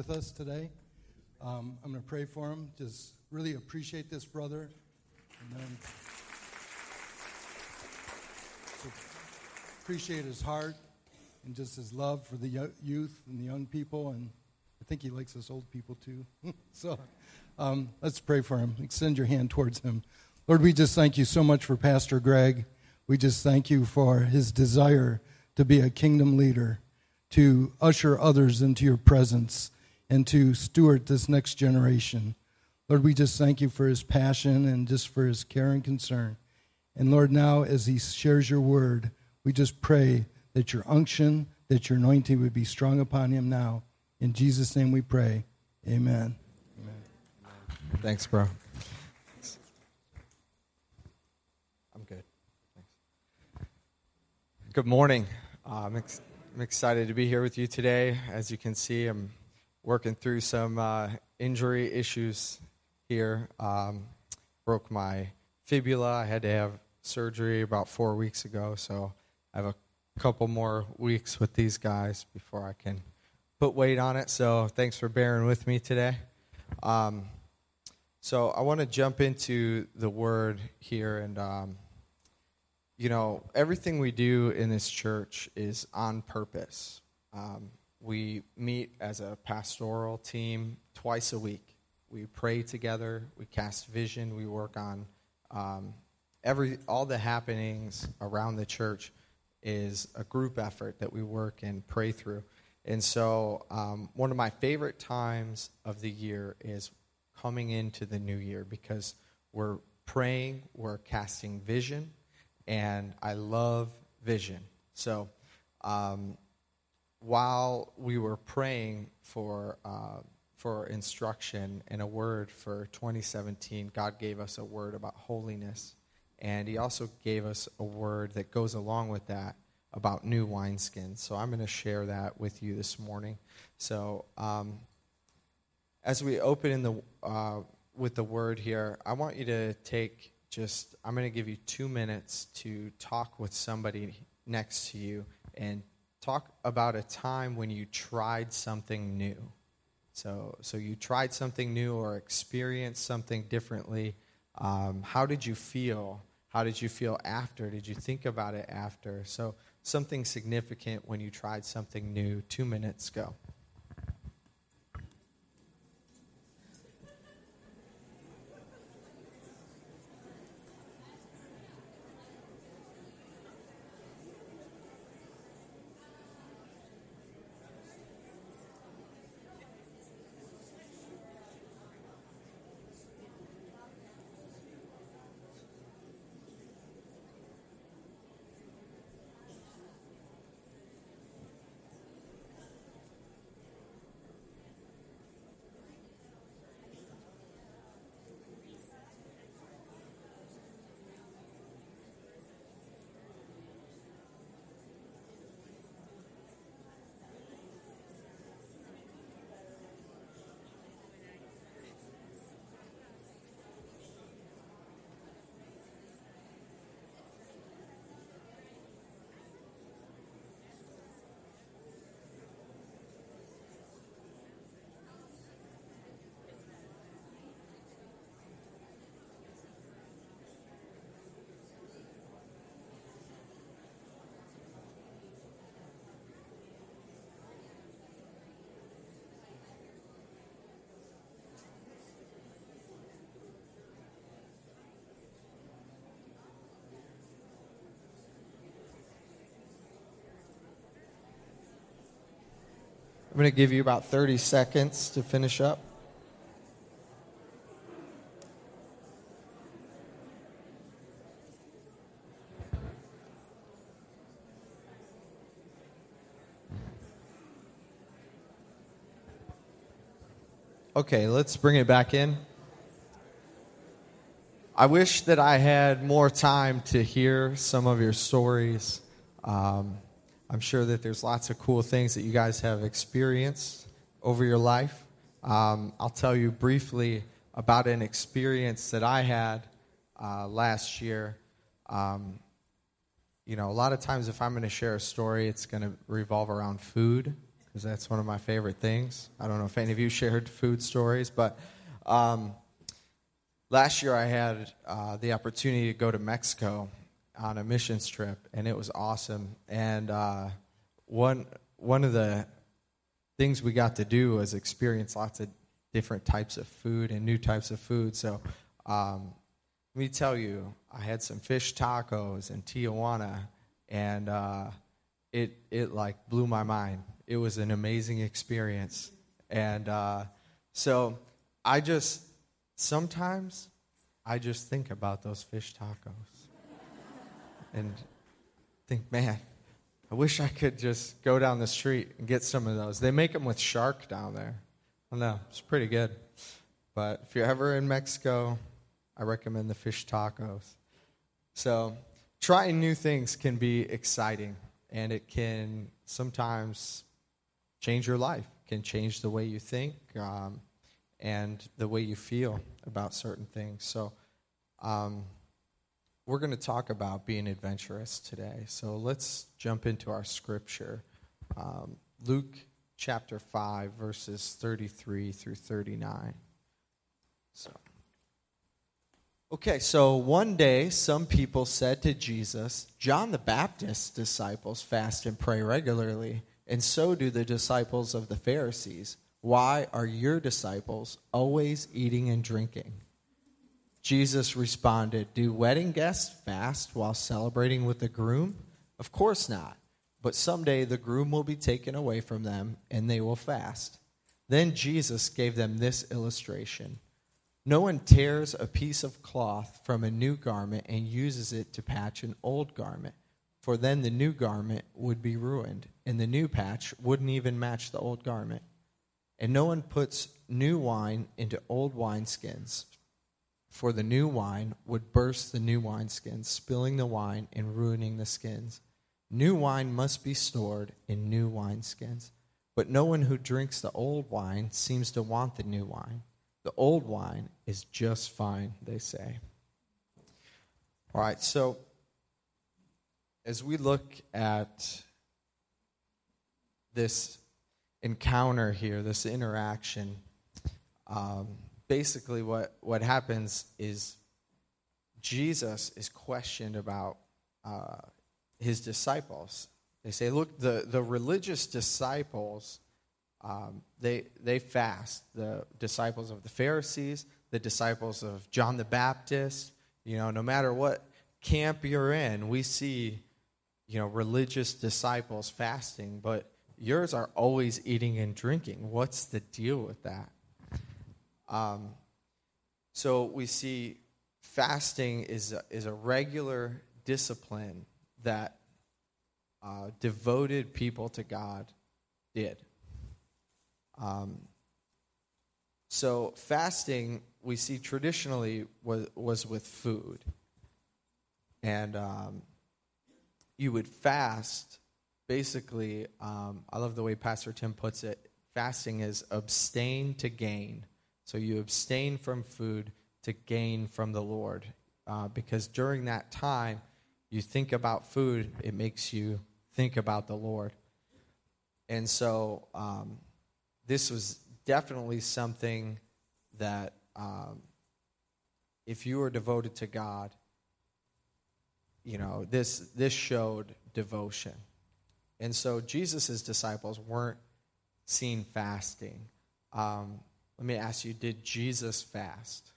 with us today. Um, I'm going to pray for him. Just really appreciate this brother. And then appreciate his heart and just his love for the youth and the young people. And I think he likes us old people too. so um, let's pray for him. Extend your hand towards him. Lord, we just thank you so much for Pastor Greg. We just thank you for his desire to be a kingdom leader, to usher others into your presence, and to steward this next generation. Lord, we just thank you for his passion and just for his care and concern. And Lord, now as he shares your word, we just pray that your unction, that your anointing would be strong upon him now. In Jesus' name we pray. Amen. Amen. Thanks, bro. I'm good. Thanks. Good morning. Uh, I'm, ex- I'm, excited to be here with you today. As you can see, I'm working through some uh, injury issues here. Um, broke my fibula. I had to have surgery about four weeks ago, so I have a couple more weeks with these guys before I can put weight on it. So thanks for bearing with me today. Um, so I want to jump into the word here and. Um, you know, everything we do in this church is on purpose. Um, we meet as a pastoral team twice a week. We pray together, we cast vision, we work on um, every all the happenings around the church is a group effort that we work and pray through. And so, um, one of my favorite times of the year is coming into the new year because we're praying, we're casting vision, and I love vision. So, um, while we were praying for uh, for instruction and a word for 2017, God gave us a word about holiness, and He also gave us a word that goes along with that about new wineskins. So I'm going to share that with you this morning. So um, as we open in the uh, with the word here, I want you to take just, I'm going to give you two minutes to talk with somebody next to you and talk about a time when you tried something new. So, so you tried something new or experienced something differently. Um, how did you feel? How did you feel after? Did you think about it after? So, something significant when you tried something new. Two minutes, go. I'm going to give you about 30 seconds to finish up. Okay, let's bring it back in. I wish that I had more time to hear some of your stories. Um, I'm sure that there's lots of cool things that you guys have experienced over your life. Um, I'll tell you briefly about an experience that I had uh, last year. Um, you know, a lot of times if I'm going to share a story, it's going to revolve around food. because that's one of my favorite things. I don't know if any of you shared food stories, but um, last year I had uh, the opportunity to go to Mexico on a missions trip, and it was awesome. And uh, one one of the things we got to do was experience lots of different types of food and new types of food. So um, let me tell you, I had some fish tacos in Tijuana, and uh, it it like blew my mind. It was an amazing experience, and uh, so I just sometimes I just think about those fish tacos and think, man, I wish I could just go down the street and get some of those. They make them with shark down there. I know, it's pretty good. But if you're ever in Mexico, I recommend the fish tacos. So, trying new things can be exciting, and it can sometimes change your life, can change the way you think um, and the way you feel about certain things. So, um, we're going to talk about being adventurous today. So let's jump into our scripture. Um, Luke chapter 5, verses 33 through 39. So. Okay, so one day some people said to Jesus, John the Baptist's disciples fast and pray regularly, and so do the disciples of the Pharisees. Why are your disciples always eating and drinking? Jesus responded, Do wedding guests fast while celebrating with the groom? Of course not. But someday the groom will be taken away from them, and they will fast. Then Jesus gave them this illustration No one tears a piece of cloth from a new garment and uses it to patch an old garment, for then the new garment would be ruined, and the new patch wouldn't even match the old garment. And no one puts new wine into old wineskins for the new wine would burst the new wineskins, spilling the wine and ruining the skins. New wine must be stored in new wineskins. But no one who drinks the old wine seems to want the new wine. The old wine is just fine, they say. All right, so as we look at this encounter here, this interaction, um, basically what, what happens is Jesus is questioned about uh, his disciples. They say, look, the, the religious disciples, um, they, they fast. The disciples of the Pharisees, the disciples of John the Baptist, you know, no matter what camp you're in, we see, you know, religious disciples fasting, but yours are always eating and drinking. What's the deal with that? Um, so we see fasting is a, is a regular discipline that uh, devoted people to God did. Um, so fasting, we see traditionally was, was with food. And um, you would fast, basically, um, I love the way Pastor Tim puts it fasting is abstain to gain. So you abstain from food to gain from the Lord. Uh, because during that time, you think about food, it makes you think about the Lord. And so um, this was definitely something that um, if you were devoted to God, you know, this, this showed devotion. And so Jesus' disciples weren't seen fasting. Um, let me ask you did Jesus fast?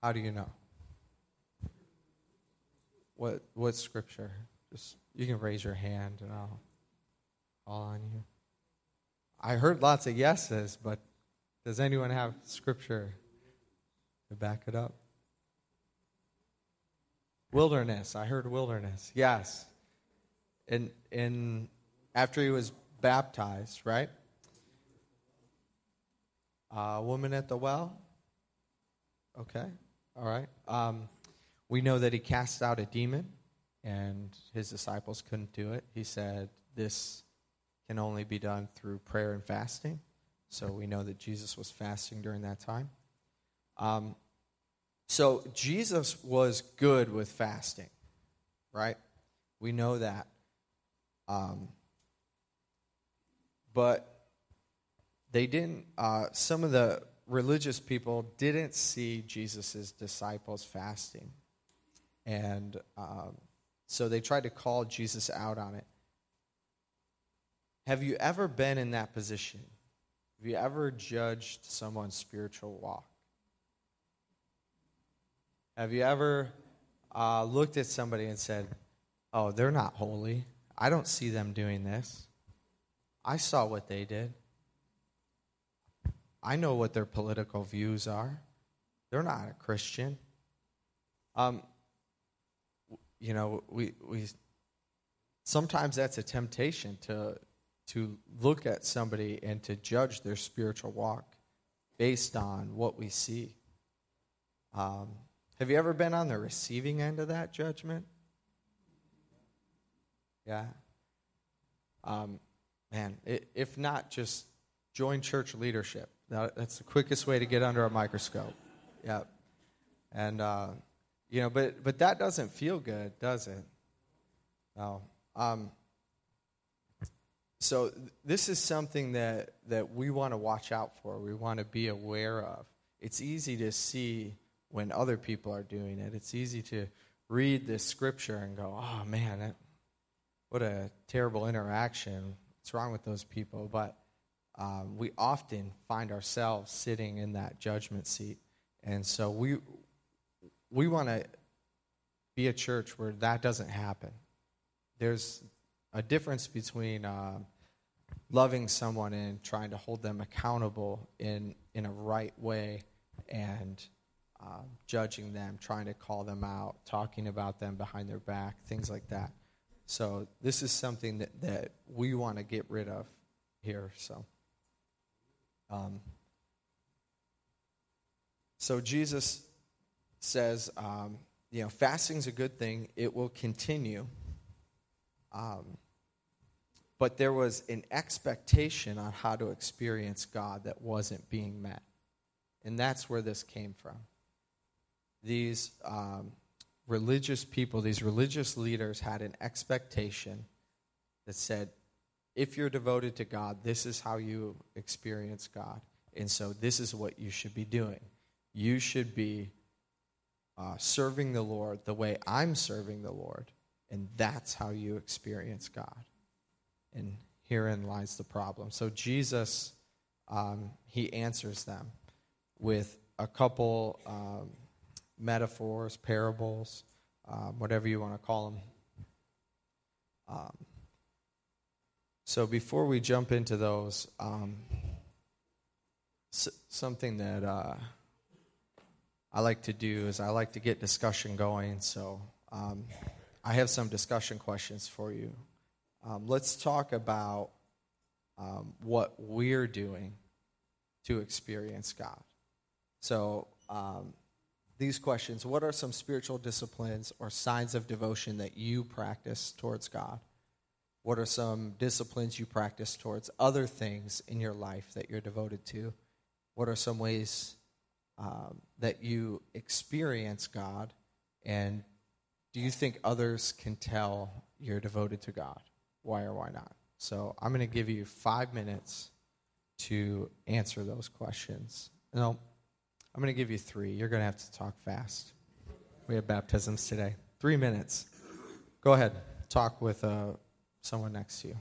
How do you know? What what scripture? Just you can raise your hand and I'll call on you. I heard lots of yeses, but does anyone have scripture to back it up? Wilderness. I heard wilderness. Yes. And in after he was baptized, right? A uh, woman at the well. Okay, all right. Um, we know that he cast out a demon, and his disciples couldn't do it. He said, This can only be done through prayer and fasting. So we know that Jesus was fasting during that time. Um, so Jesus was good with fasting, right? We know that. Um, but they didn't, uh, some of the religious people didn't see Jesus' disciples fasting. And um, so they tried to call Jesus out on it. Have you ever been in that position? Have you ever judged someone's spiritual walk? Have you ever uh, looked at somebody and said, Oh, they're not holy. I don't see them doing this. I saw what they did. I know what their political views are. They're not a Christian. Um, you know, we, we sometimes that's a temptation to to look at somebody and to judge their spiritual walk based on what we see. Um, have you ever been on the receiving end of that judgment? Yeah. Um, man, if not, just join church leadership. That's the quickest way to get under a microscope. Yeah. And, uh, you know, but, but that doesn't feel good, does it? No. Um, so this is something that, that we want to watch out for. We want to be aware of. It's easy to see when other people are doing it. It's easy to read this scripture and go, "Oh man, what a terrible interaction. What's wrong with those people?" But um, we often find ourselves sitting in that judgment seat, and so we we want to be a church where that doesn't happen. There's a difference between uh, loving someone and trying to hold them accountable in in a right way and uh, judging them, trying to call them out, talking about them behind their back, things like that. So this is something that, that we want to get rid of here. So, um, so Jesus says, um, you know, fasting's a good thing. It will continue. Um, but there was an expectation on how to experience God that wasn't being met. And that's where this came from. These um, religious people, these religious leaders had an expectation that said, if you're devoted to God, this is how you experience God. And so this is what you should be doing. You should be uh, serving the Lord the way I'm serving the Lord. And that's how you experience God. And herein lies the problem. So Jesus, um, he answers them with a couple um, metaphors, parables, um, whatever you want to call them. So before we jump into those, um, s- something that uh, I like to do is I like to get discussion going. So um, I have some discussion questions for you. Um, let's talk about um, what we're doing to experience God. So, um, these questions What are some spiritual disciplines or signs of devotion that you practice towards God? What are some disciplines you practice towards other things in your life that you're devoted to? What are some ways um, that you experience God? And do you think others can tell you're devoted to God? why or why not. So I'm going to give you five minutes to answer those questions. No, I'm going to give you three. You're going to have to talk fast. We have baptisms today. Three minutes. Go ahead. Talk with uh, someone next to you.